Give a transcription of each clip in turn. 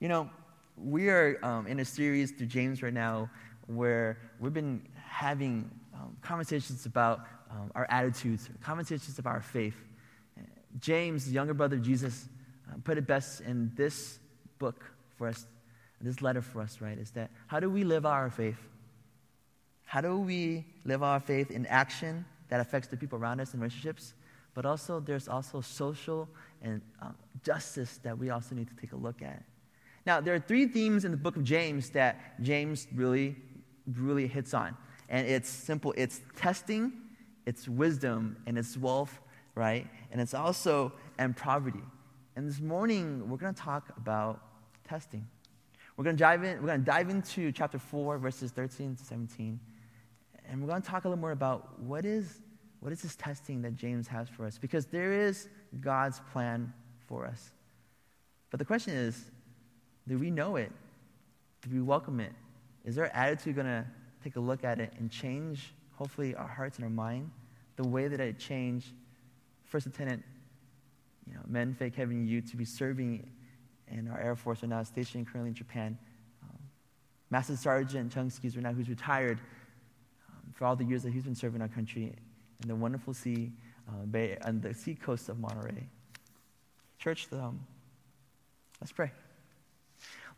You know, we are um, in a series through James right now where we've been having um, conversations about um, our attitudes, conversations about our faith. James, the younger brother of Jesus, uh, put it best in this book for us, this letter for us, right? Is that how do we live our faith? How do we live our faith in action that affects the people around us in relationships? But also, there's also social and um, justice that we also need to take a look at. Now, there are three themes in the book of James that James really, really hits on. And it's simple it's testing, it's wisdom, and it's wealth, right? And it's also and poverty. And this morning, we're going to talk about testing. We're going to dive in, we're going to dive into chapter 4, verses 13 to 17. And we're going to talk a little more about what is, what is this testing that James has for us? Because there is God's plan for us. But the question is do we know it? Do we welcome it? Is our attitude going to take a look at it and change, hopefully, our hearts and our mind the way that it changed First Lieutenant you know, Menfei Kevin Yu to be serving in our Air Force right now, stationed currently in Japan. Um, Master Sergeant Chung Skis right now, who's retired for all the years that he's been serving our country in the wonderful sea, uh, bay, on the sea coast of Monterey. Church, um, let's pray.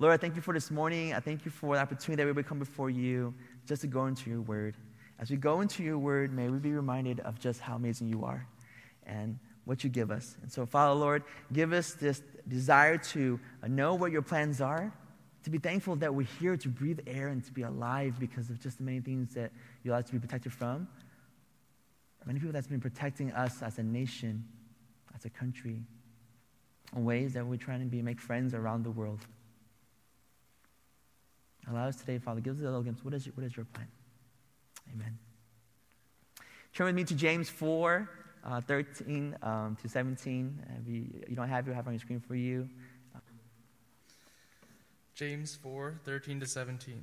Lord, I thank you for this morning. I thank you for the opportunity that we would come before you just to go into your word. As we go into your word, may we be reminded of just how amazing you are and what you give us. And so, Father, Lord, give us this desire to know what your plans are to be thankful that we're here to breathe air and to be alive because of just the many things that you allow us to be protected from. Many people that's been protecting us as a nation, as a country, in ways that we're trying to be make friends around the world. Allow us today, Father, give us a little glimpse. What is your, what is your plan? Amen. Turn with me to James 4, uh, 13 um, to 17. If you, you don't have it, I have it on your screen for you. James 4 13 to 17.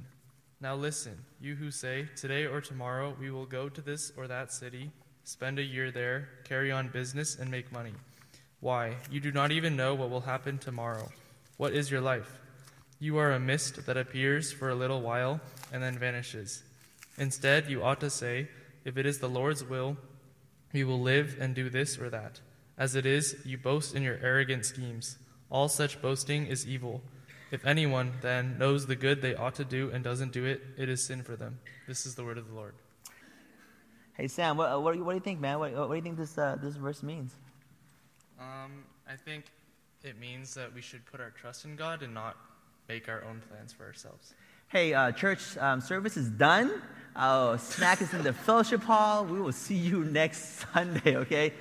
Now listen, you who say, Today or tomorrow we will go to this or that city, spend a year there, carry on business, and make money. Why? You do not even know what will happen tomorrow. What is your life? You are a mist that appears for a little while and then vanishes. Instead, you ought to say, If it is the Lord's will, we will live and do this or that. As it is, you boast in your arrogant schemes. All such boasting is evil. If anyone then knows the good they ought to do and doesn't do it, it is sin for them. This is the word of the Lord. Hey Sam, what, what, what do you think, man? What, what do you think this uh, this verse means? Um, I think it means that we should put our trust in God and not make our own plans for ourselves. Hey, uh, church um, service is done. Our snack is in the fellowship hall. We will see you next Sunday. Okay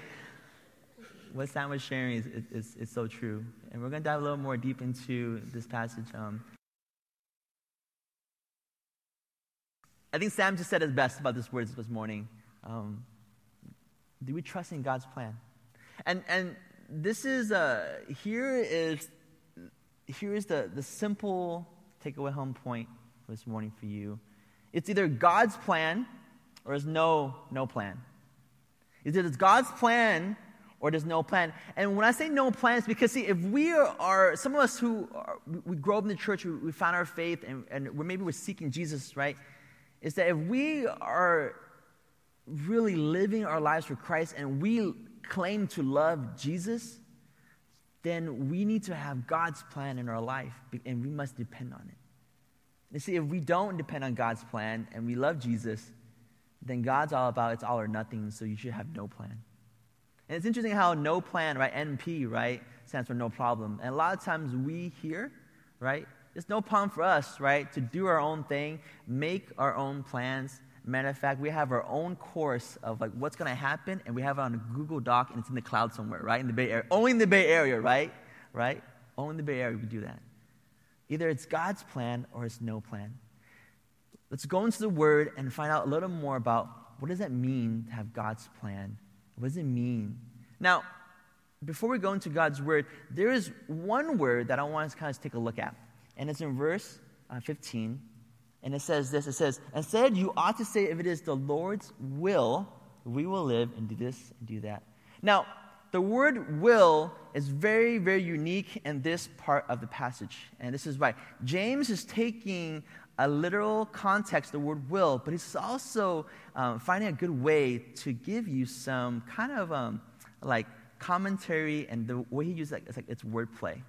what Sam was sharing is, is, is, so true. And we're going to dive a little more deep into this passage. Um, I think Sam just said his best about this words this morning. Um, do we trust in God's plan? And, and this is, uh, here is, here is the, the simple takeaway home point this morning for you. It's either God's plan or there's no, no plan. It's God's plan or there's no plan. And when I say no plan, it's because, see, if we are, some of us who are, we grow up in the church, we, we found our faith, and, and we're, maybe we're seeking Jesus, right? Is that if we are really living our lives for Christ and we claim to love Jesus, then we need to have God's plan in our life, and we must depend on it. You see, if we don't depend on God's plan and we love Jesus, then God's all about it's all or nothing, so you should have no plan. And it's interesting how no plan, right, NP, right, stands for no problem. And a lot of times we hear, right, it's no problem for us, right, to do our own thing, make our own plans. Matter of fact, we have our own course of like what's going to happen, and we have it on a Google Doc, and it's in the cloud somewhere, right, in the Bay Area. Only in the Bay Area, right? Right? Only in the Bay Area we do that. Either it's God's plan or it's no plan. Let's go into the Word and find out a little more about what does that mean to have God's plan what does it mean? Now, before we go into God's word, there is one word that I want us to kind of take a look at. And it's in verse uh, 15. And it says this it says, Instead, you ought to say, if it is the Lord's will, we will live and do this and do that. Now, the word will is very, very unique in this part of the passage. And this is why James is taking a literal context, the word will, but he's also um, finding a good way to give you some kind of um, like commentary and the way he uses it, it's like it's wordplay.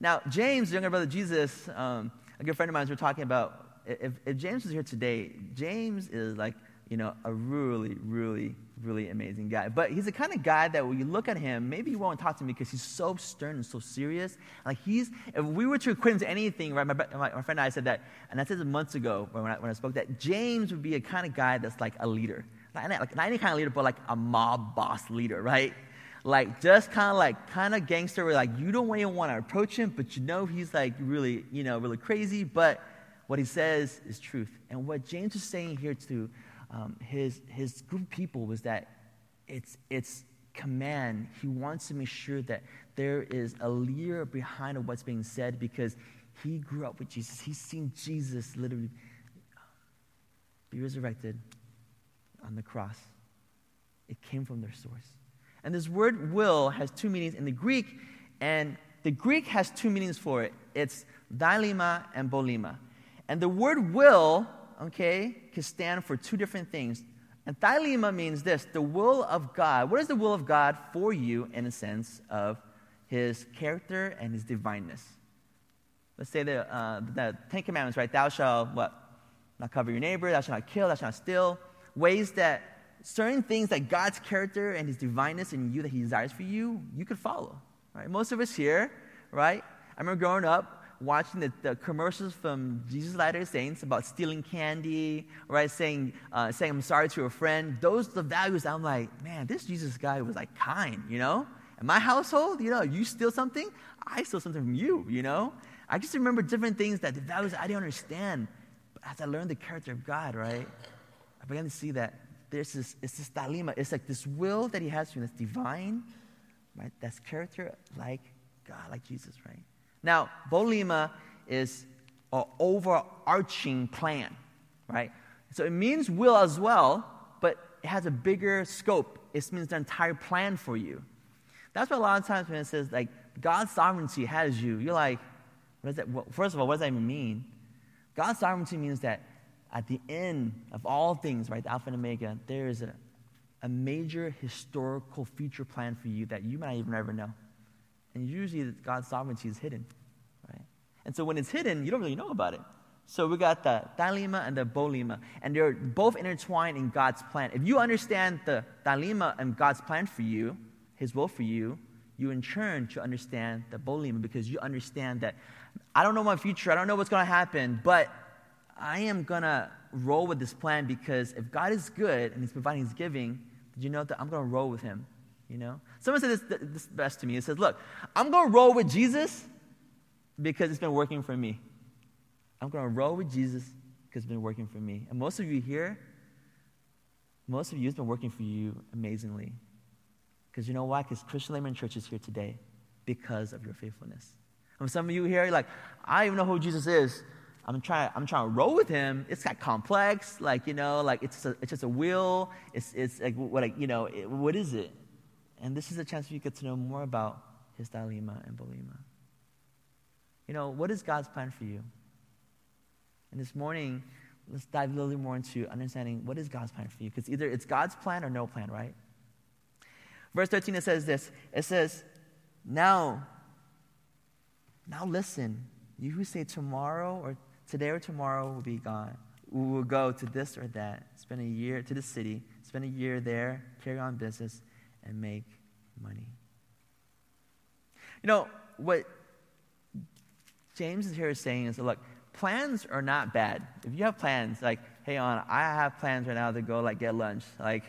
Now, James, younger brother Jesus, um, a good friend of mine, we were talking about if, if James was here today, James is like, you know, a really, really, really amazing guy. But he's the kind of guy that when you look at him, maybe you won't talk to him because he's so stern and so serious. Like he's, if we were to equate him to anything, right? My, my, my friend and I said that, and I said this months ago when I, when I spoke that James would be a kind of guy that's like a leader. Not, like, not any kind of leader, but like a mob boss leader, right? Like just kind of like kind of gangster where like you don't even want to approach him, but you know he's like really, you know, really crazy, but what he says is truth. And what James is saying here to um, his, his group of people was that it's, it's command. He wants to make sure that there is a leader behind of what's being said because he grew up with Jesus. He's seen Jesus literally be resurrected on the cross. It came from their source. And this word will has two meanings in the Greek, and the Greek has two meanings for it it's dilema and bolema. And the word will, okay, can stand for two different things. And thyleuma means this the will of God. What is the will of God for you in a sense of his character and his divineness? Let's say the, uh, the Ten Commandments, right? Thou shalt what? Not cover your neighbor, thou shalt not kill, thou shalt not steal. Ways that certain things that God's character and his divineness in you that he desires for you, you could follow. Right? Most of us here, right? I remember growing up, watching the, the commercials from Jesus Latter Saints about stealing candy, right? Saying, uh, saying I'm sorry to a friend. Those are the values I'm like, man, this Jesus guy was like kind, you know? In my household, you know, you steal something, I steal something from you, you know? I just remember different things that the values I didn't understand. But as I learned the character of God, right, I began to see that there's this, it's this dalima. It's like this will that he has for you that's divine, right? That's character like God, like Jesus, right? Now, Bolema is an overarching plan, right? So it means will as well, but it has a bigger scope. It means the entire plan for you. That's why a lot of times when it says like God's sovereignty has you, you're like, what does that? First of all, what does that even mean? God's sovereignty means that at the end of all things, right, the Alpha and Omega, there is a, a major historical future plan for you that you might even never know. And usually God's sovereignty is hidden. Right? And so when it's hidden, you don't really know about it. So we got the Dalima and the Bolima, and they're both intertwined in God's plan. If you understand the Dalima and God's plan for you, His will for you, you in turn to understand the Bolima because you understand that I don't know my future, I don't know what's going to happen, but I am going to roll with this plan because if God is good and He's providing He's giving, did you know that I'm going to roll with Him? You know? Someone said this, this best to me. It says, Look, I'm going to roll with Jesus because it's been working for me. I'm going to roll with Jesus because it's been working for me. And most of you here, most of you, it's been working for you amazingly. Because you know why? Because Christian Layman Church is here today because of your faithfulness. And some of you here, like, I don't even know who Jesus is. I'm trying, I'm trying to roll with him. It's got complex, like, you know, like it's, a, it's just a will. It's, it's like, what, like, you know, it, what is it? And this is a chance for you to get to know more about his Dalima and Bolima. You know, what is God's plan for you? And this morning, let's dive a little more into understanding what is God's plan for you. Because either it's God's plan or no plan, right? Verse 13, it says this. It says, Now, now listen, you who say tomorrow or today or tomorrow will be gone. We will go to this or that, spend a year to the city, spend a year there, carry on business, and make money. You know, what James is here saying is look, plans are not bad. If you have plans, like, hey, on, I have plans right now to go, like, get lunch. Like,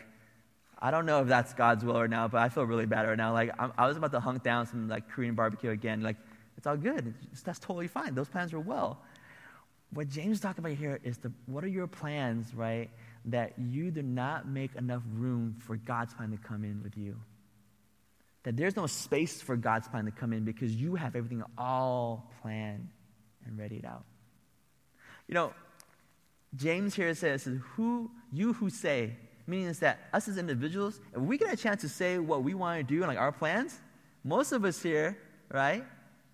I don't know if that's God's will or not, but I feel really bad right now. Like, I'm, i was about to hunk down some, like, Korean barbecue again. Like, it's all good. It's, that's totally fine. Those plans are well. What James is talking about here is the, what are your plans, right, that you do not make enough room for God's plan to come in with you. That there's no space for God's plan to come in because you have everything all planned and readied out. You know, James here says, who, you who say, Meaning is that us as individuals, if we get a chance to say what we want to do and like our plans, most of us here, right?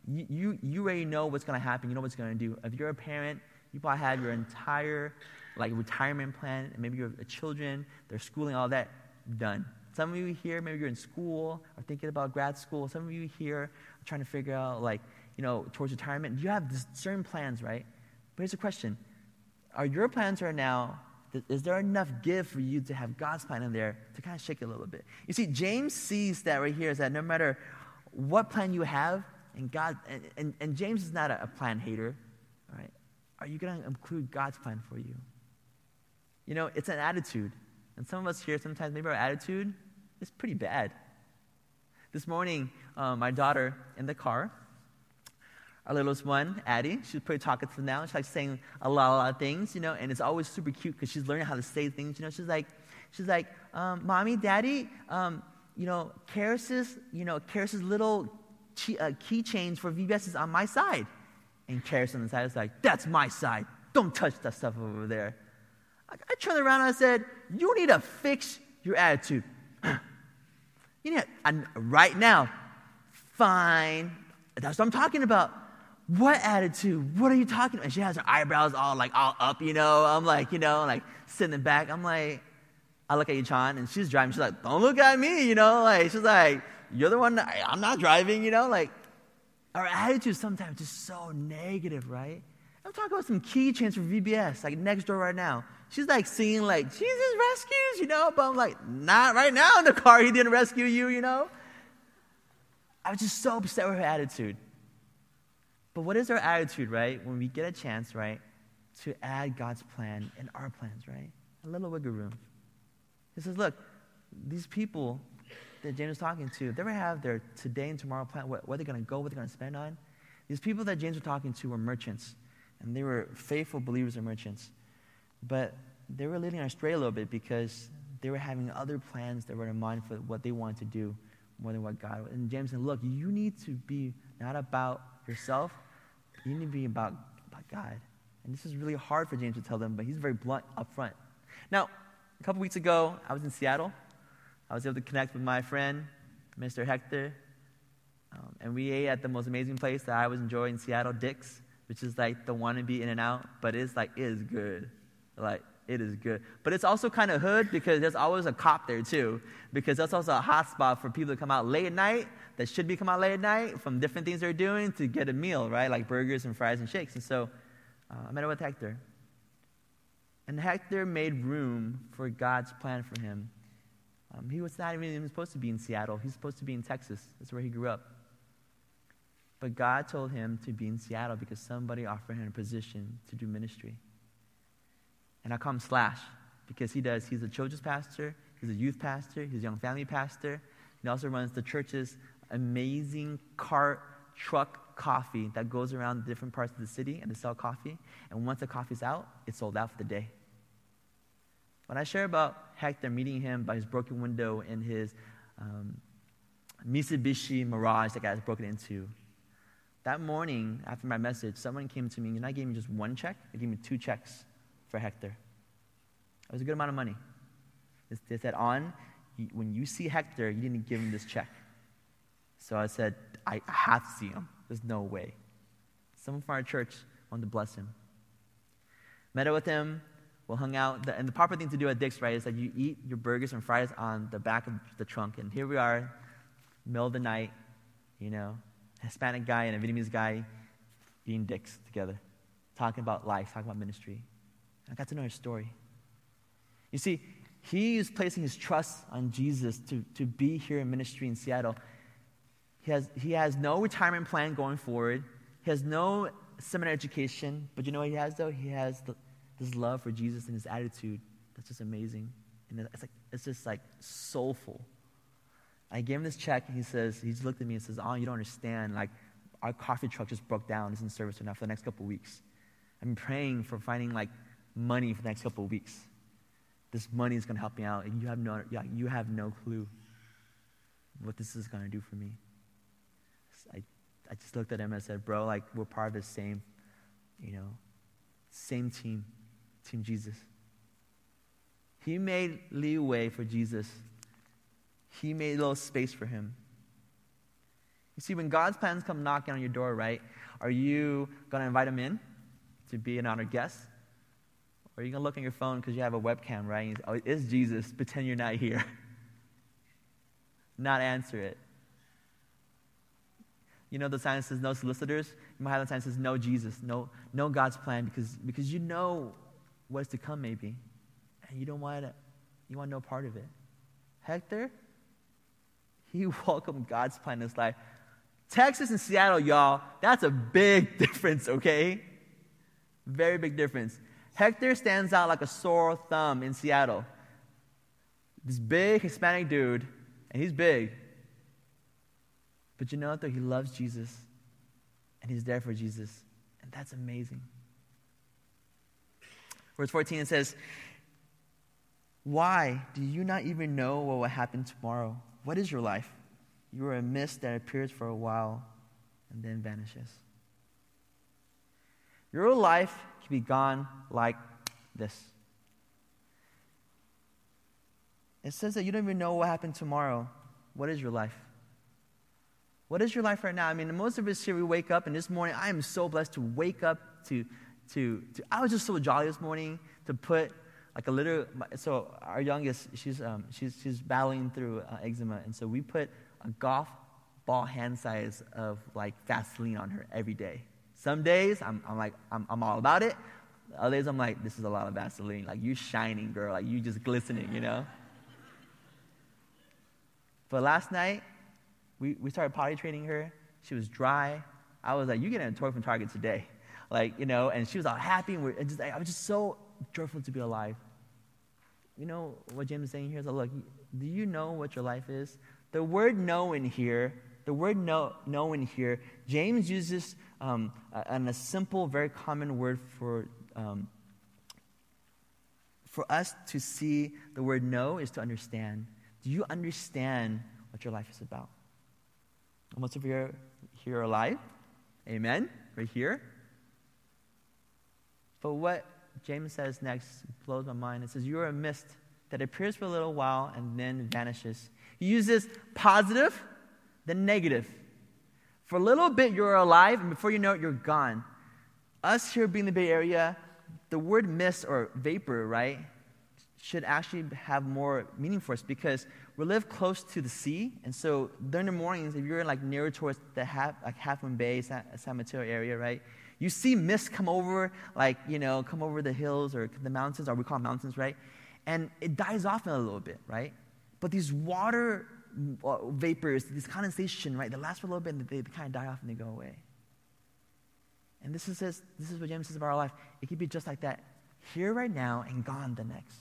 You, you, you already know what's going to happen. You know what's going to do. If you're a parent, you probably have your entire like retirement plan, maybe your children, their schooling, all that done. Some of you here, maybe you're in school or thinking about grad school. Some of you here are trying to figure out, like, you know, towards retirement. You have certain plans, right? But here's a question Are your plans right now, is there enough give for you to have God's plan in there to kind of shake it a little bit? You see, James sees that right here is that no matter what plan you have, and God, and, and, and James is not a, a plan hater, right? Are you going to include God's plan for you? You know, it's an attitude. And some of us here, sometimes maybe our attitude is pretty bad. This morning, um, my daughter in the car, our littlest one, Addie, she's pretty talkative now. She's like saying a lot, a lot of things, you know, and it's always super cute because she's learning how to say things. You know, she's like, she's like, um, mommy, daddy, um, you know, Karis's, you know, Karis's little key, uh, keychains for VBS is on my side. And Karis on the side is like, that's my side. Don't touch that stuff over there. I, turned around and I said, you need to fix your attitude. you need, and right now, fine. That's what I'm talking about. What attitude? What are you talking about? And she has her eyebrows all like all up, you know. I'm like, you know, like sitting back. I'm like, I look at Yichan and she's driving. She's like, don't look at me, you know. Like she's like, you're the one. I'm not driving, you know. Like our attitude sometimes is so negative, right? I'm talking about some key keychains for VBS, like next door right now. She's like seeing like Jesus rescues, you know. But I'm like, not right now in the car. He didn't rescue you, you know. I was just so upset with her attitude. But what is our attitude, right? When we get a chance, right, to add God's plan in our plans, right? A little wiggle room. He says, look, these people that James is talking to, they ever have their today and tomorrow plan, where, where they're going to go, what they're going to spend on. These people that James was talking to were merchants, and they were faithful believers and merchants. But they were leading astray a little bit because they were having other plans that were in mind for what they wanted to do more than what God. And James said, look, you need to be not about yourself, you need to be about, about God. And this is really hard for James to tell them, but he's very blunt up front. Now, a couple weeks ago, I was in Seattle. I was able to connect with my friend, Mr. Hector. Um, and we ate at the most amazing place that I was enjoying in Seattle, Dick's, which is like the wannabe in and out, but it's like, it is good. Like, it is good. But it's also kind of hood because there's always a cop there too, because that's also a hot spot for people to come out late at night that should be come out late at night from different things they're doing to get a meal, right? Like burgers and fries and shakes. And so uh, I met up with Hector. And Hector made room for God's plan for him. Um, he was not even supposed to be in Seattle. He's supposed to be in Texas. That's where he grew up. But God told him to be in Seattle because somebody offered him a position to do ministry. And I call him Slash because he does. He's a children's pastor, he's a youth pastor, he's a young family pastor. He also runs the church's amazing cart truck coffee that goes around different parts of the city and they sell coffee. And once the coffee's out, it's sold out for the day. When I share about Hector meeting him by his broken window in his um, Mitsubishi Mirage that got broken into, that morning after my message, someone came to me and I gave me just one check. They gave me two checks for Hector. It was a good amount of money. They said, On, when you see Hector, you didn't give him this check. So I said, I have to see him. There's no way. Someone from our church wanted to bless him. Met up with him. We hung out. And the proper thing to do at Dick's, right, is that you eat your burgers and fries on the back of the trunk. And here we are, middle of the night, you know, Hispanic guy and a Vietnamese guy eating Dick's together, talking about life, talking about ministry. I got to know his story. You see, he is placing his trust on Jesus to, to be here in ministry in Seattle. He has, he has no retirement plan going forward. He has no seminary education. But you know what he has, though? He has the, this love for Jesus and his attitude. That's just amazing. And it's, like, it's just like soulful. I gave him this check, and he says, he just looked at me and says, Oh, you don't understand. Like, our coffee truck just broke down. It's in service for now for the next couple weeks. I'm praying for finding like money for the next couple of weeks. This money is going to help me out, and you have no, you have no clue what this is going to do for me. I, I just looked at him and I said, Bro, like, we're part of the same, you know, same team, Team Jesus. He made leeway for Jesus. He made a little space for him. You see, when God's plans come knocking on your door, right, are you going to invite him in to be an honored guest? Or you to look on your phone because you have a webcam, right? And oh, it's Jesus. Pretend you're not here. not answer it. You know the sign says no solicitors? Have the sign says no Jesus, no, no God's plan because, because you know what's to come maybe. And you don't want to, you want no part of it. Hector, he welcomed God's plan in his life. Texas and Seattle, y'all, that's a big difference, okay? Very big difference. Hector stands out like a sore thumb in Seattle. This big Hispanic dude, and he's big, but you know what, though? He loves Jesus and he's there for Jesus. And that's amazing. Verse 14 it says, Why do you not even know what will happen tomorrow? What is your life? You are a mist that appears for a while and then vanishes. Your life can be gone like this. It says that you don't even know what happened tomorrow. What is your life? What is your life right now? I mean, most of us here, we wake up, and this morning, I am so blessed to wake up to, to, to I was just so jolly this morning to put like a little, so our youngest, she's, um, she's, she's battling through uh, eczema, and so we put a golf ball hand size of like Vaseline on her every day. Some days, I'm, I'm like, I'm, I'm all about it. Other days, I'm like, this is a lot of Vaseline. Like, you shining, girl. Like, you just glistening, you know? But last night, we, we started potty training her. She was dry. I was like, you're getting a toy from Target today. Like, you know, and she was all happy. And, and just, I was just so joyful to be alive. You know what James is saying here is that, look, do you know what your life is? The word know in here, the word know, know in here, James uses um, a, a simple, very common word for, um, for us to see the word know is to understand. Do you understand what your life is about? Most of you are here alive. Amen. Right here. But what James says next blows my mind. It says, You are a mist that appears for a little while and then vanishes. He uses positive, then negative. For a little bit, you're alive, and before you know it, you're gone. Us here being the Bay Area, the word mist or vapor, right, should actually have more meaning for us because we live close to the sea, and so during the mornings, if you're like near towards the half, like Half Moon Bay, San, San Mateo area, right, you see mist come over, like you know, come over the hills or the mountains, or we call mountains, right, and it dies off in a little bit, right. But these water vapors, this condensation, right, they last for a little bit, and they, they kind of die off and they go away. And this is this, is what James says about our life. It could be just like that, here right now and gone the next.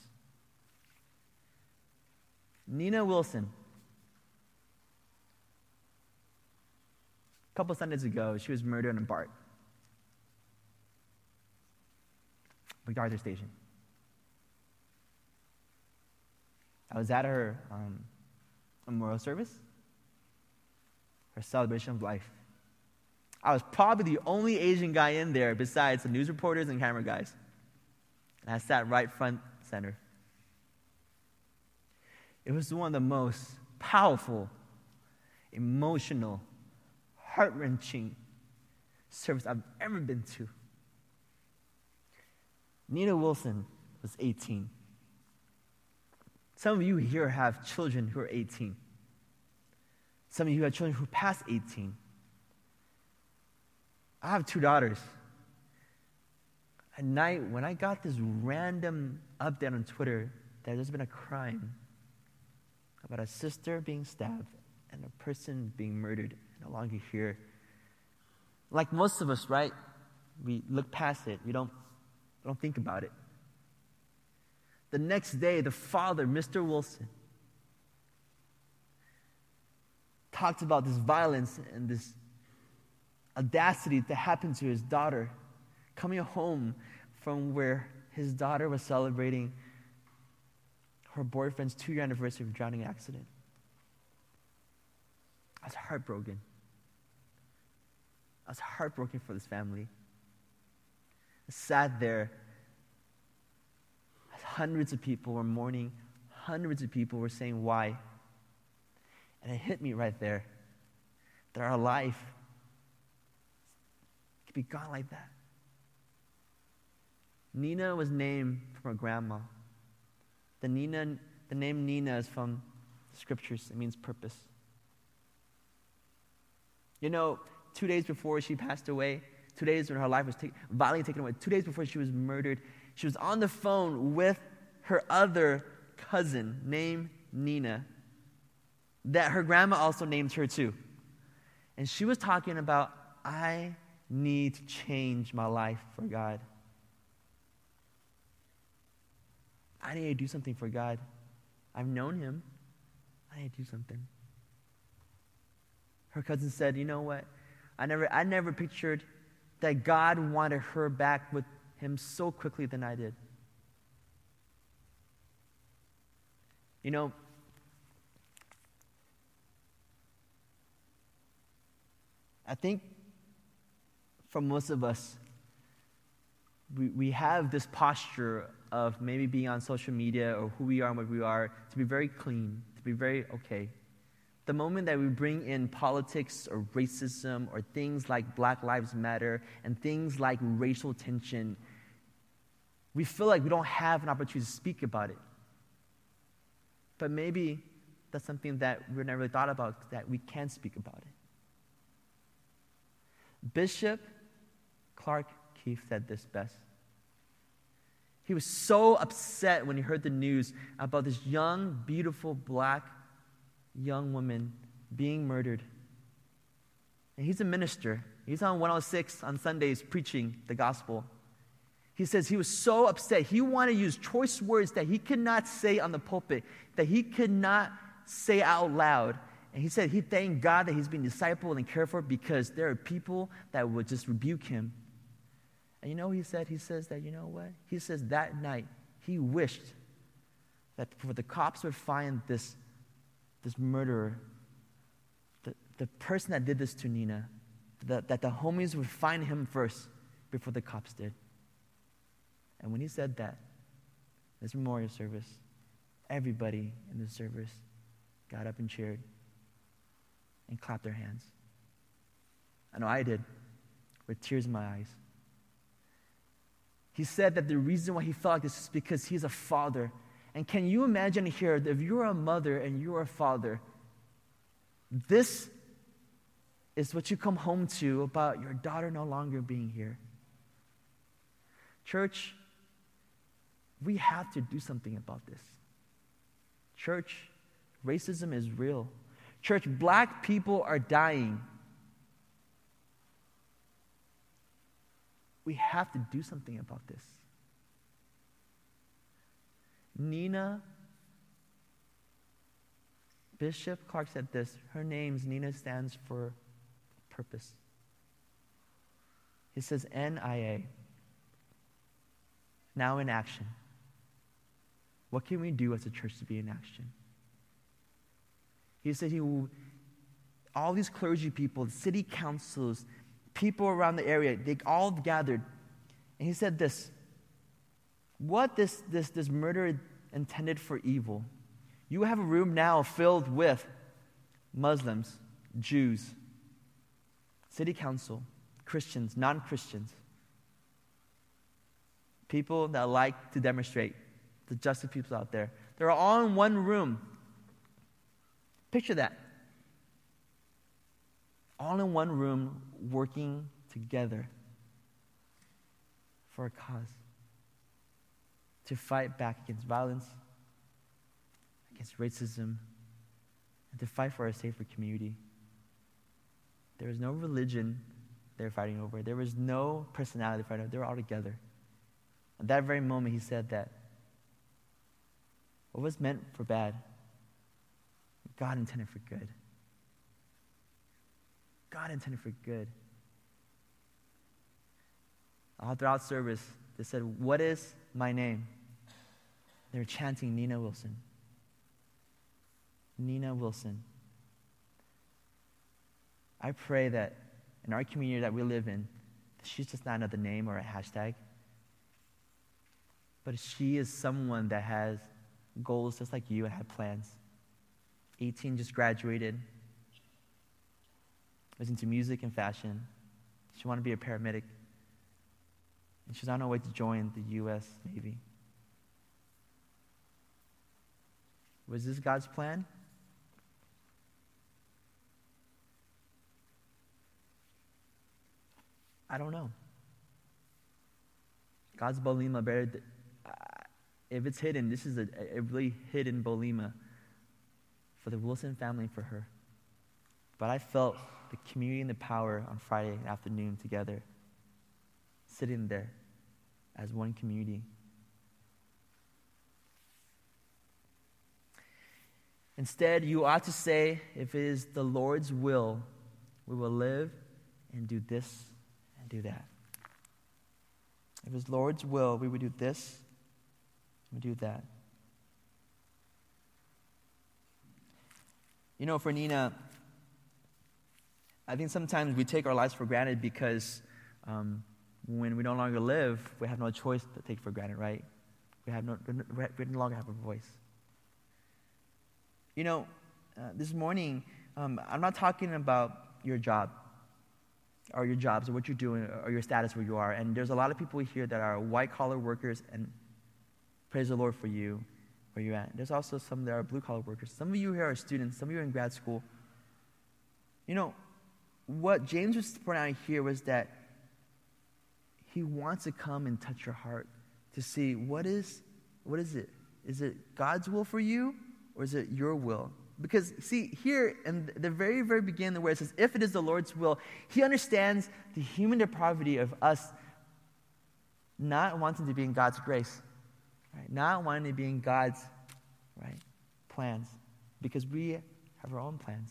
Nia Wilson. A couple of Sundays ago, she was murdered in a BART. MacArthur Station. I was at her um, memorial service, her celebration of life. I was probably the only Asian guy in there besides the news reporters and camera guys. And I sat right front center. It was one of the most powerful, emotional, heart wrenching service I've ever been to. Nia Wilson was 18. Some of you here have children who are 18. Some of you have children who passed 18. I have two daughters. At night, when I got this random update on Twitter that there's been a crime about a sister being stabbed and a person being murdered no longer here. Like most of us, right? We look past it. We don't, we don't think about it. The next day, the father, Mr. Wilson, talked about this violence and this audacity that happened to his daughter coming home from where his daughter was celebrating her boyfriend's two year anniversary of drowning accident. I was heartbroken. I was heartbroken for this family. I sat there. Hundreds of people were mourning, hundreds of people were saying why. And it hit me right there that our life could be gone like that. Nia was named from her grandma. The, Nia, the name Nia is from the scriptures, it means purpose. You know, two days before she passed away, two days when her life was take, violently taken away, two days before she was murdered, she was on the phone with her other cousin named Nia, that her grandma also named her too. And she was talking about, I need to change my life for God. I need to do something for God. I've known him. I need to do something. Her cousin said, You know what? I never, I never pictured that God wanted her back with him so quickly than I did. You know, I think for most of us, we, we have this posture of maybe being on social media or who we are and what we are to be very clean, to be very okay. The moment that we bring in politics or racism or things like Black Lives Matter and things like racial tension, we feel like we don't have an opportunity to speak about it. But maybe that's something that we've never really thought about, that we can speak about it. Bishop Clark Keith said this best. He was so upset when he heard the news about this young, beautiful, black young woman being murdered. And he's a minister. He's on 106 on Sundays preaching the gospel. He says he was so upset. He wanted to use choice words that he could not say on the pulpit, that he could not say out loud. And he said he thanked God that he's being discipled and cared for because there are people that would just rebuke him and you know he said? He says that, you know what? He says that night he wished that before the cops would find this, this murderer, the, the person that did this to Nia, that, that the homies would find him first before the cops did. And when he said that, this memorial service, everybody in the service got up and cheered and clapped their hands. I know I did, with tears in my eyes. He said that the reason why he felt like this is because he's a father. And can you imagine here if you're a mother and you're a father, this is what you come home to about your daughter no longer being here. Church, we have to do something about this. Church, racism is real. Church, black people are dying. We have to do something about this. Nia, Bishop Clark said this. Her name's Nia stands for purpose. He says NIA, now in action. What can we do as a church to be in action? He said he will, all these clergy people, city councils, people around the area, they all gathered. And he said this What this, this, this murder intended for evil? You have a room now filled with Muslims, Jews, city council, Christians, non Christians, people that like to demonstrate, the justice people out there. They're all in one room. Picture that all in one room working together for a cause to fight back against violence, against racism, and to fight for a safer community. There was no religion they were fighting over, there was no personality fighting over. They were all together. At that very moment, he said that what was meant for bad, God intended for good. God intended for good. All throughout service, they said, What is my name? They were chanting Nia Wilson. Nia Wilson. I pray that in our community that we live in, she's just not another name or a hashtag, but she is someone that has goals just like you and had plans. 18, just graduated, was into music and fashion. She wanted to be a paramedic. And she's on her way to join the U.S. Navy. Was this God's plan? I don't know. God's Bolima better. If it's hidden, this is a, a really hidden Bolima for the Wilson family for her. But I felt the community and the power on Friday afternoon together, sitting there as one community. Instead, you ought to say, if it is the Lord's will, we will live and do this and do that. If it's Lord's will, we would do this and do that. You know, for Nia, I think sometimes we take our lives for granted because um, when we no longer live, we have no choice to take for granted, right? We, have no, we no longer have a voice. You know, uh, this morning, um, I'm not talking about your job or your jobs or what you're doing or your status where you are. And there's a lot of people here that are white collar workers, and praise the Lord for you where you're at. There's also some that are blue collar workers. Some of you here are students, some of you are in grad school. You know, what James was pointing out here was that he wants to come and touch your heart to see what is what is it? Is it God's will for you or is it your will? Because, see, here in the very, very beginning, where it says, if it is the Lord's will, he understands the human depravity of us not wanting to be in God's grace, right? not wanting to be in God's right, plans, because we have our own plans.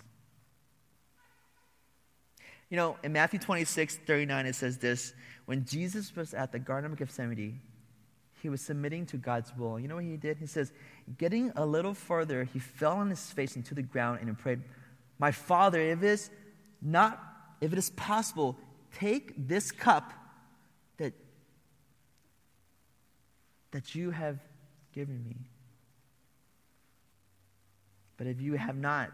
You know, in Matthew 26, 39, it says this When Jesus was at the Garden of Gethsemane, he was submitting to God's will. You know what he did? He says, Getting a little further, he fell on his face into the ground and prayed, My Father, if it is not, if it is possible, take this cup that, that you have given me. But if you have not,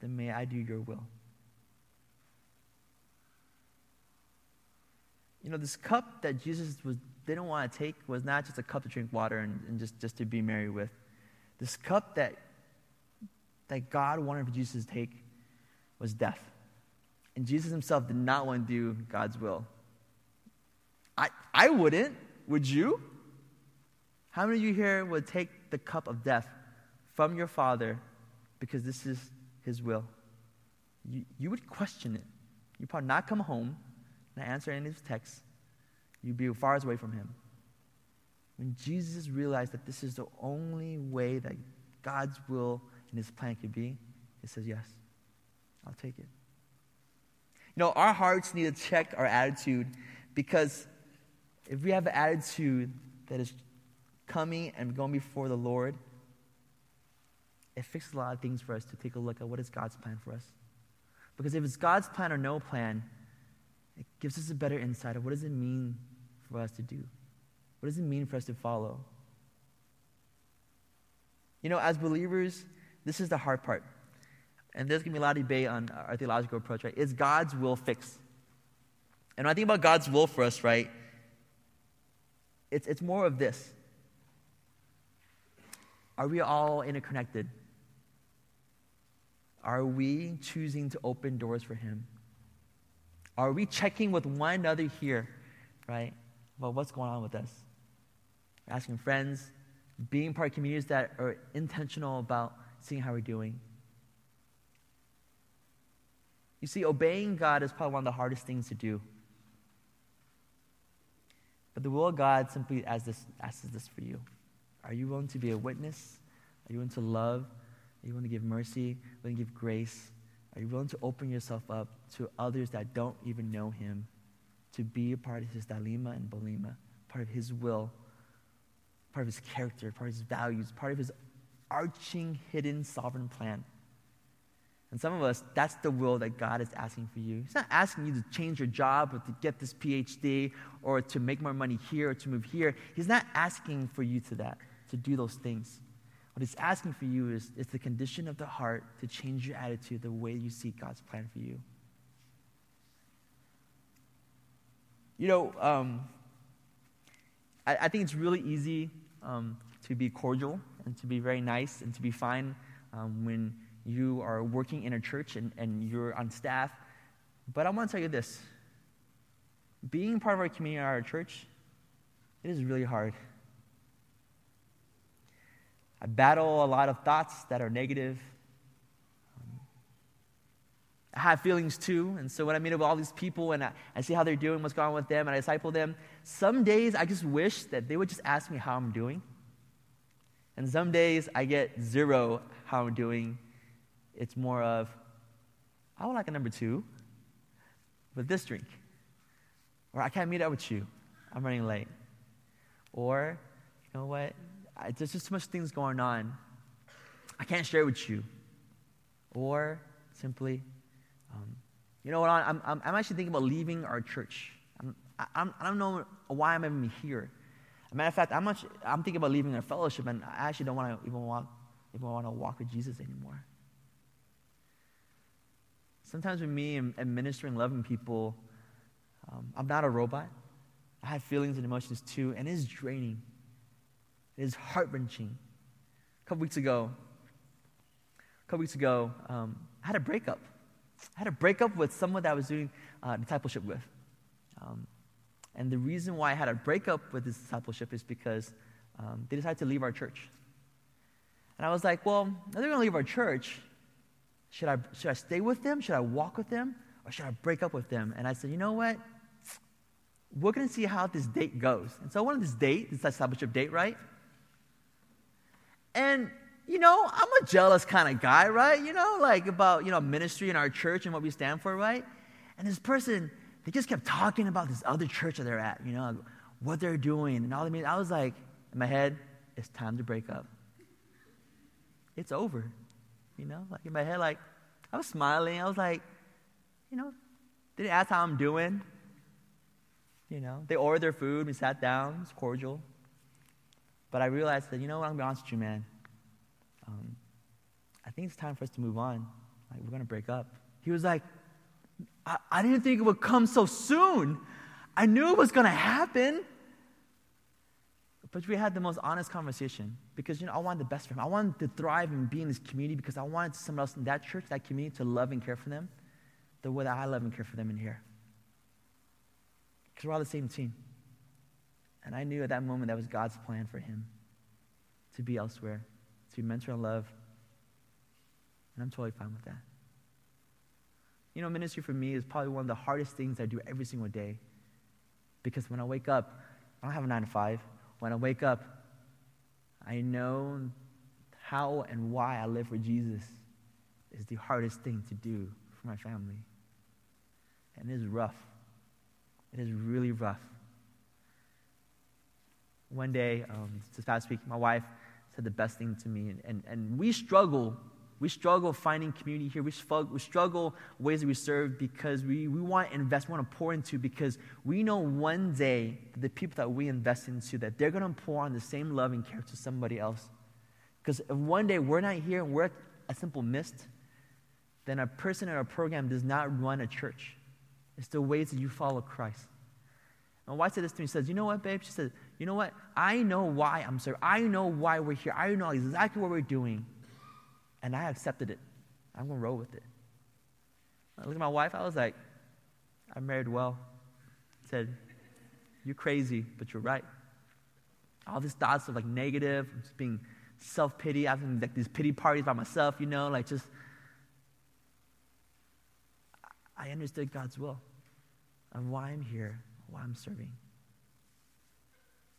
then may I do your will. You know, this cup that Jesus was, didn't want to take was not just a cup to drink water and, and just, just to be merry with. This cup that, that God wanted for Jesus to take was death. And Jesus himself did not want to do God's will. I, I wouldn't. Would you? How many of you here would take the cup of death from your Father because this is his will, you, you would question it. You'd probably not come home, not answer any of his texts. You'd be far away from him. When Jesus realized that this is the only way that God's will and his plan could be, he says, Yes, I'll take it. You know, our hearts need to check our attitude because if we have an attitude that is coming and going before the Lord, it fixes a lot of things for us to take a look at what is God's plan for us. Because if it's God's plan or no plan, it gives us a better insight of what does it mean for us to do? What does it mean for us to follow? You know, as believers, this is the hard part. And there's going to be a lot of debate on our theological approach, right? Is God's will fixed? And when I think about God's will for us, right, it's, it's more of this. Are we all interconnected? Are we choosing to open doors for Him? Are we checking with one another here, right, about what's going on with us? Asking friends, being part of communities that are intentional about seeing how we're doing. You see, obeying God is probably one of the hardest things to do. But the will of God simply asks this, asks this for you Are you willing to be a witness? Are you willing to love? Are you willing to give mercy? Willing to give grace? Are you willing to open yourself up to others that don't even know him to be a part of his dalima and bolima, part of his will, part of his character, part of his values, part of his arching, hidden, sovereign plan? And some of us, that's the will that God is asking for you. He's not asking you to change your job or to get this PhD or to make more money here or to move here. He's not asking for you to that, to do those things. What he's asking for you is, is the condition of the heart to change your attitude, the way you see God's plan for you. You know, um, I, I, think it's really easy um, to be cordial and to be very nice and to be fine um, when you are working in a church and, and you're on staff. But I want to tell you this being part of our community, our church, it is really hard. I battle a lot of thoughts that are negative. I have feelings too, and so when I meet up with all these people and I, I see how they're doing, what's going on with them, and I disciple them, some days I just wish that they would just ask me how I'm doing. And some days I get zero how I'm doing, it's more of, I would like a number two with this drink. Or I can't meet up with you. I'm running late. Or, you know what? I, there's just too much things going on. I can't share with you. Or simply, um, you know what? I'm, I'm, I'm, actually thinking about leaving our church. I'm, I'm, I don't know why I'm even here. As a matter of fact, I'm, much, I'm thinking about leaving our fellowship, and I actually don't want to even walk, even want to walk with Jesus anymore. Sometimes with me and, ministering, loving people, um, I'm not a robot. I have feelings and emotions too, and it is draining. It is heart wrenching. A couple weeks ago, a couple weeks ago, um, I had a breakup. I had a breakup with someone that I was doing uh, discipleship with. Um, and the reason why I had a breakup with this discipleship is because um, they decided to leave our church. And I was like, well, they're going to leave our church. Should I, should I stay with them? Should I walk with them? Or should I break up with them? And I said, you know what? We're going to see how this date goes. And so I went on this date, this discipleship date, right? And, you know, I'm a jealous kind of guy, right? You know, like about, you know, ministry in our church and what we stand for, right? And this person, they just kept talking about this other church that they're at, you know, what they're doing and all mean. I was like, in my head, it's time to break up. It's over. You know, like in my head, like I was smiling. I was like, you know, they didn't ask how I'm doing. You know, they ordered their food. We sat down. It was cordial. But I realized that, you know what, I'm going to be honest with you, man. Um, I think it's time for us to move on. Like, we're going to break up. He was like, I, I didn't think it would come so soon. I knew it was going to happen. But we had the most honest conversation because, you know, I wanted the best for him. I wanted to thrive and be in this community because I wanted someone else in that church, that community, to love and care for them the way that I love and care for them in here. Because we're all the same team. And I knew at that moment that was God's plan for him to be elsewhere, to be mentor and love. And I'm totally fine with that. You know, ministry for me is probably one of the hardest things I do every single day. Because when I wake up, I don't have a nine to five. When I wake up, I know how and why I live for Jesus is the hardest thing to do for my family. And it is rough. It is really rough. One day, um, this past week, my wife said the best thing to me, and, and, and we struggle we struggle finding community here. We struggle, we struggle ways that we serve because we, we want to invest, we want to pour into because we know one day that the people that we invest into, that they're going to pour on the same love and care to somebody else. Because if one day we're not here and we're a simple mist, then a person in a program does not run a church. It's the ways that you follow Christ. My wife said this to me. She says, You know what, babe? She said, You know what? I know why I'm serving. I know why we're here. I know exactly what we're doing. And I accepted it. I'm going to roll with it. I looked at my wife, I was like, I married well. I said, You're crazy, but you're right. All these thoughts of like negative, just being self pity, having like these pity parties by myself, you know, like just. I understood God's will and why I'm here, why I'm serving,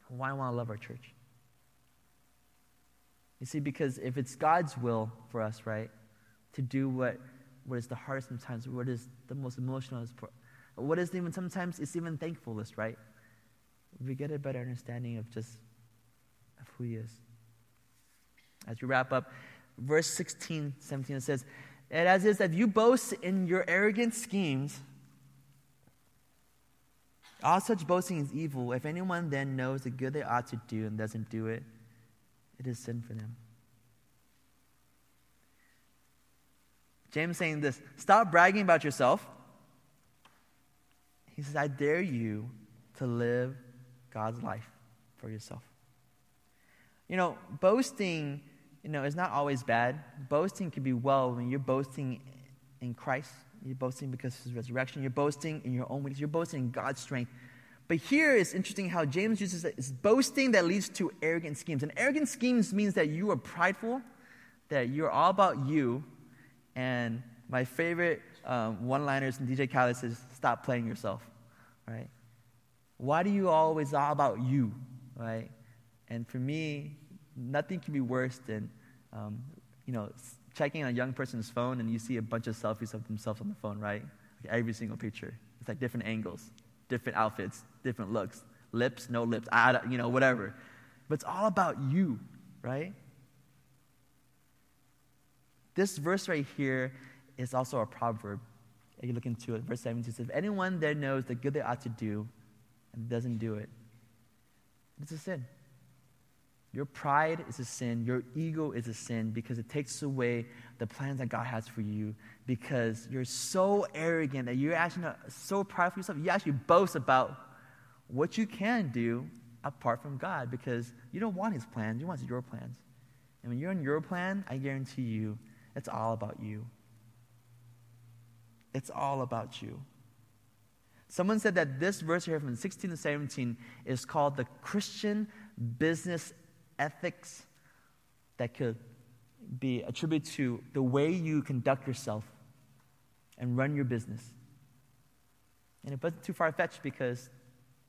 why I want to love our church. You see, because if it's God's will for us, right, to do what, what is the hardest sometimes, what is the most emotional, what is even sometimes it's even thankfulness, right? We get a better understanding of just of who He is. As we wrap up, verse 16, 17, it says, And as is, if you boast in your arrogant schemes, all such boasting is evil. If anyone then knows the good they ought to do and doesn't do it, it is sin for them. James saying this stop bragging about yourself. He says, I dare you to live God's life for yourself. You know, boasting, you know, is not always bad. Boasting can be well when you're boasting in Christ. You're boasting because of his resurrection. You're boasting in your own weakness. You're boasting in God's strength. But here it's interesting how James uses it. It's boasting that leads to arrogant schemes. And arrogant schemes means that you are prideful, that you're all about you. And my favorite um, one-liners from DJ Khaled says, "Stop playing yourself." Right? Why do you always all about you? Right? And for me, nothing can be worse than, um, you know, checking a young person's phone and you see a bunch of selfies of themselves on the phone, right? Like every single picture. It's like different angles, different outfits, different looks, lips, no lips, I, you know, whatever. But it's all about you, right? This verse right here is also a proverb. If you look into it, verse 17 says, If anyone there knows the good they ought to do and doesn't do it, it's a sin. Your pride is a sin. Your ego is a sin because it takes away the plans that God has for you. Because you're so arrogant that you're actually so proud of yourself. You actually boast about what you can do apart from God because you don't want His plans. You want your plans. And when you're on your plan, I guarantee you, it's all about you. It's all about you. Someone said that this verse here from 16 to 17 is called the Christian business ethics that could be attributed to the way you conduct yourself and run your business. And it wasn't too far fetched because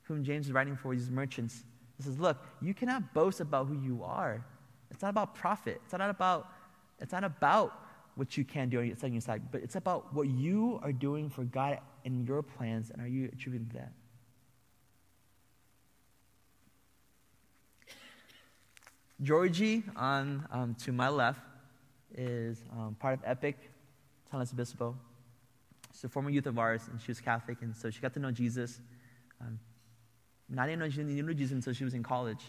whom James is writing for these merchants. He says, Look, you cannot boast about who you are. It's not about profit. It's not about, it's not about what you can do on your side, but it's about what you are doing for God and your plans, and are you attributing to that? Georgie, on um, to my left, is um, part of Epic, Luis Obispo. She's a former youth of ours, and she was Catholic, and so she got to know Jesus. Um, not even know she didn't know Jesus until she was in college.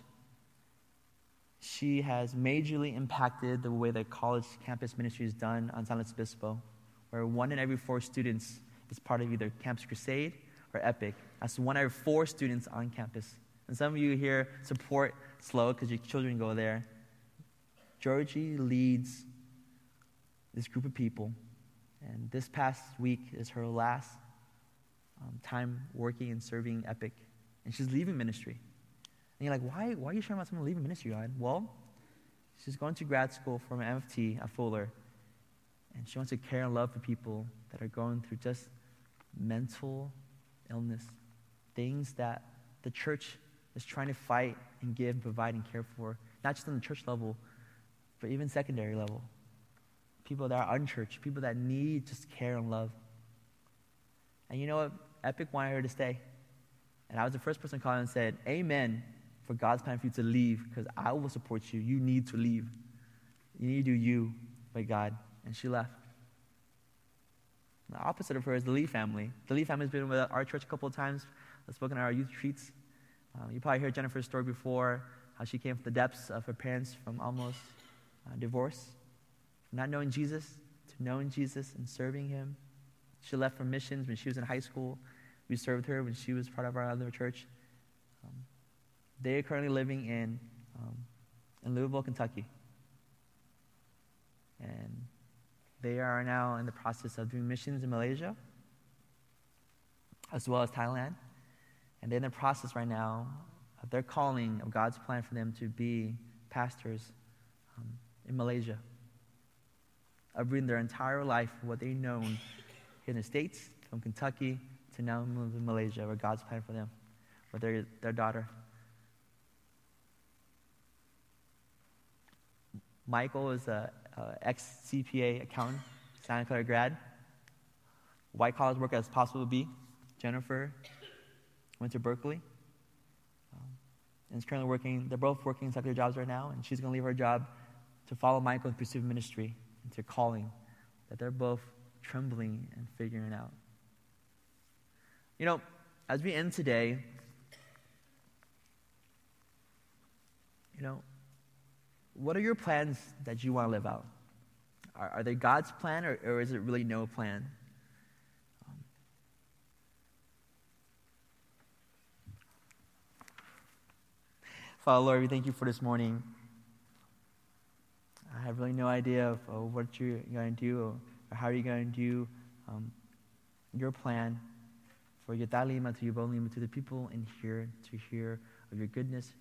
She has majorly impacted the way that college campus ministry is done on San Luis Obispo, where one in every four students is part of either Campus Crusade or Epic. That's one out of four students on campus. And some of you here support SLO because your children go there. Georgie leads this group of people. And this past week is her last um, time working and serving Epic. And she's leaving ministry. And you're like, why, why are you sharing about someone leaving ministry, God? Well, she's going to grad school from MFT at Fuller. And she wants to care and love for people that are going through just mental illness, things that the church is trying to fight and give, and provide, and care for, not just on the church level, but even secondary level. People that are unchurched, people that need just care and love. And you know what? Epic wanted her to stay. And I was the first person calling and said, Amen for God's plan for you to leave because I will support you. You need to leave. You need to do you by God. And she left. The opposite of her is the Lee family. The Lee family has been with our church a couple of times. I've spoken at our youth retreats. Um, you probably heard Jennifer's story before, how she came from the depths of her parents from almost uh, divorce, from not knowing Jesus to knowing Jesus and serving Him. She left for missions when she was in high school. We served her when she was part of our other church. Um, they are currently living in, um, in Louisville, Kentucky. And they are now in the process of doing missions in Malaysia, as well as Thailand. And they're in the process right now of their calling of God's plan for them to be pastors um, in Malaysia, of bringing their entire life, what they've known here in the States, from Kentucky to now in Malaysia, where God's plan for them, with their, their daughter. Michael is an ex CPA accountant, Santa Clara grad. White collar work as possible to be. Jennifer went to Berkeley, um, and is currently working. They're both working in secular jobs right now, and she's going to leave her job to follow Michael and pursue ministry into calling that they're both trembling and figuring out. You know, as we end today, you know, what are your plans that you want to live out? Are, are they God's plan or, or is it really no plan? Um, Father, Lord, we thank you for this morning. I have really no idea of, of what you're going to do or, or how you're going to do um, your plan for Yatalima to Yubolima, to the people in here to hear of your goodness,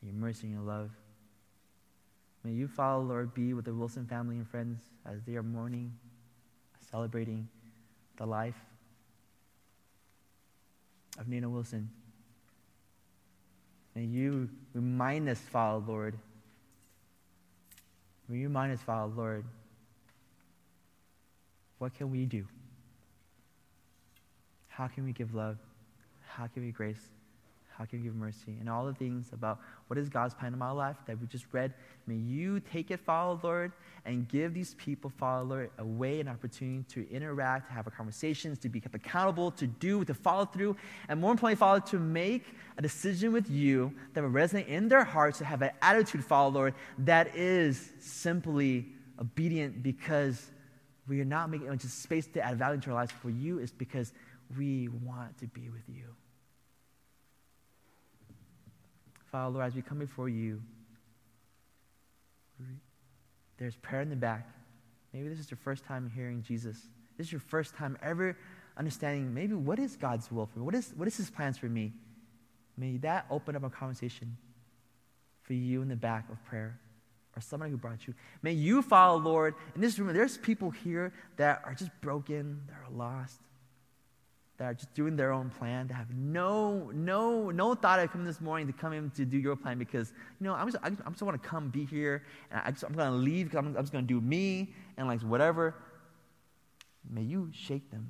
your mercy, and your love. May you, Father, Lord, be with the Wilson family and friends as they are mourning, celebrating the life of Nia Wilson. May you remind us, Father, Lord. Remind us, Father, Lord, what can we do? How can we give love? How can we grace? How can you give mercy? And all the things about what is God's plan in my life that we just read. May you take it, Father Lord, and give these people, Father Lord, a way, an opportunity to interact, to have conversations, to be kept accountable, to do, to follow through, and more importantly, Father, to make a decision with you that will resonate in their hearts, to have an attitude, Father Lord, that is simply obedient because we are not making just space to add value to our lives for you, is because we want to be with you. Father, Lord, as we come before you, there's prayer in the back. Maybe this is your first time hearing Jesus. This is your first time ever understanding maybe what is God's will for me? What is, what is his plans for me? May that open up a conversation for you in the back of prayer or somebody who brought you. May you follow, Lord. In this room, there's people here that are just broken, that are lost that are just doing their own plan, to have no, no, no thought of coming this morning to come in to do your plan because, you know, I'm just, I just, just want to come be here and I just, I'm going to leave because I'm, I'm just going to do me and like whatever. May you shake them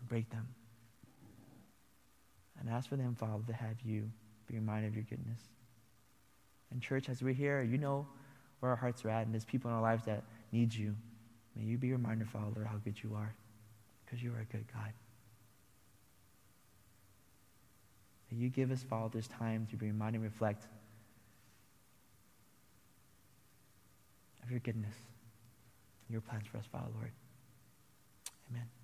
and break them. And ask for them, Father, to have you be reminded of your goodness. And, church, as we're here, you know where our hearts are at, and there's people in our lives that need you. May you be reminded, Father, how good you are, because you are a good God. That you give us, Father, this time to be reminded and reflect of your goodness, your plans for us, Father, Lord. Amen.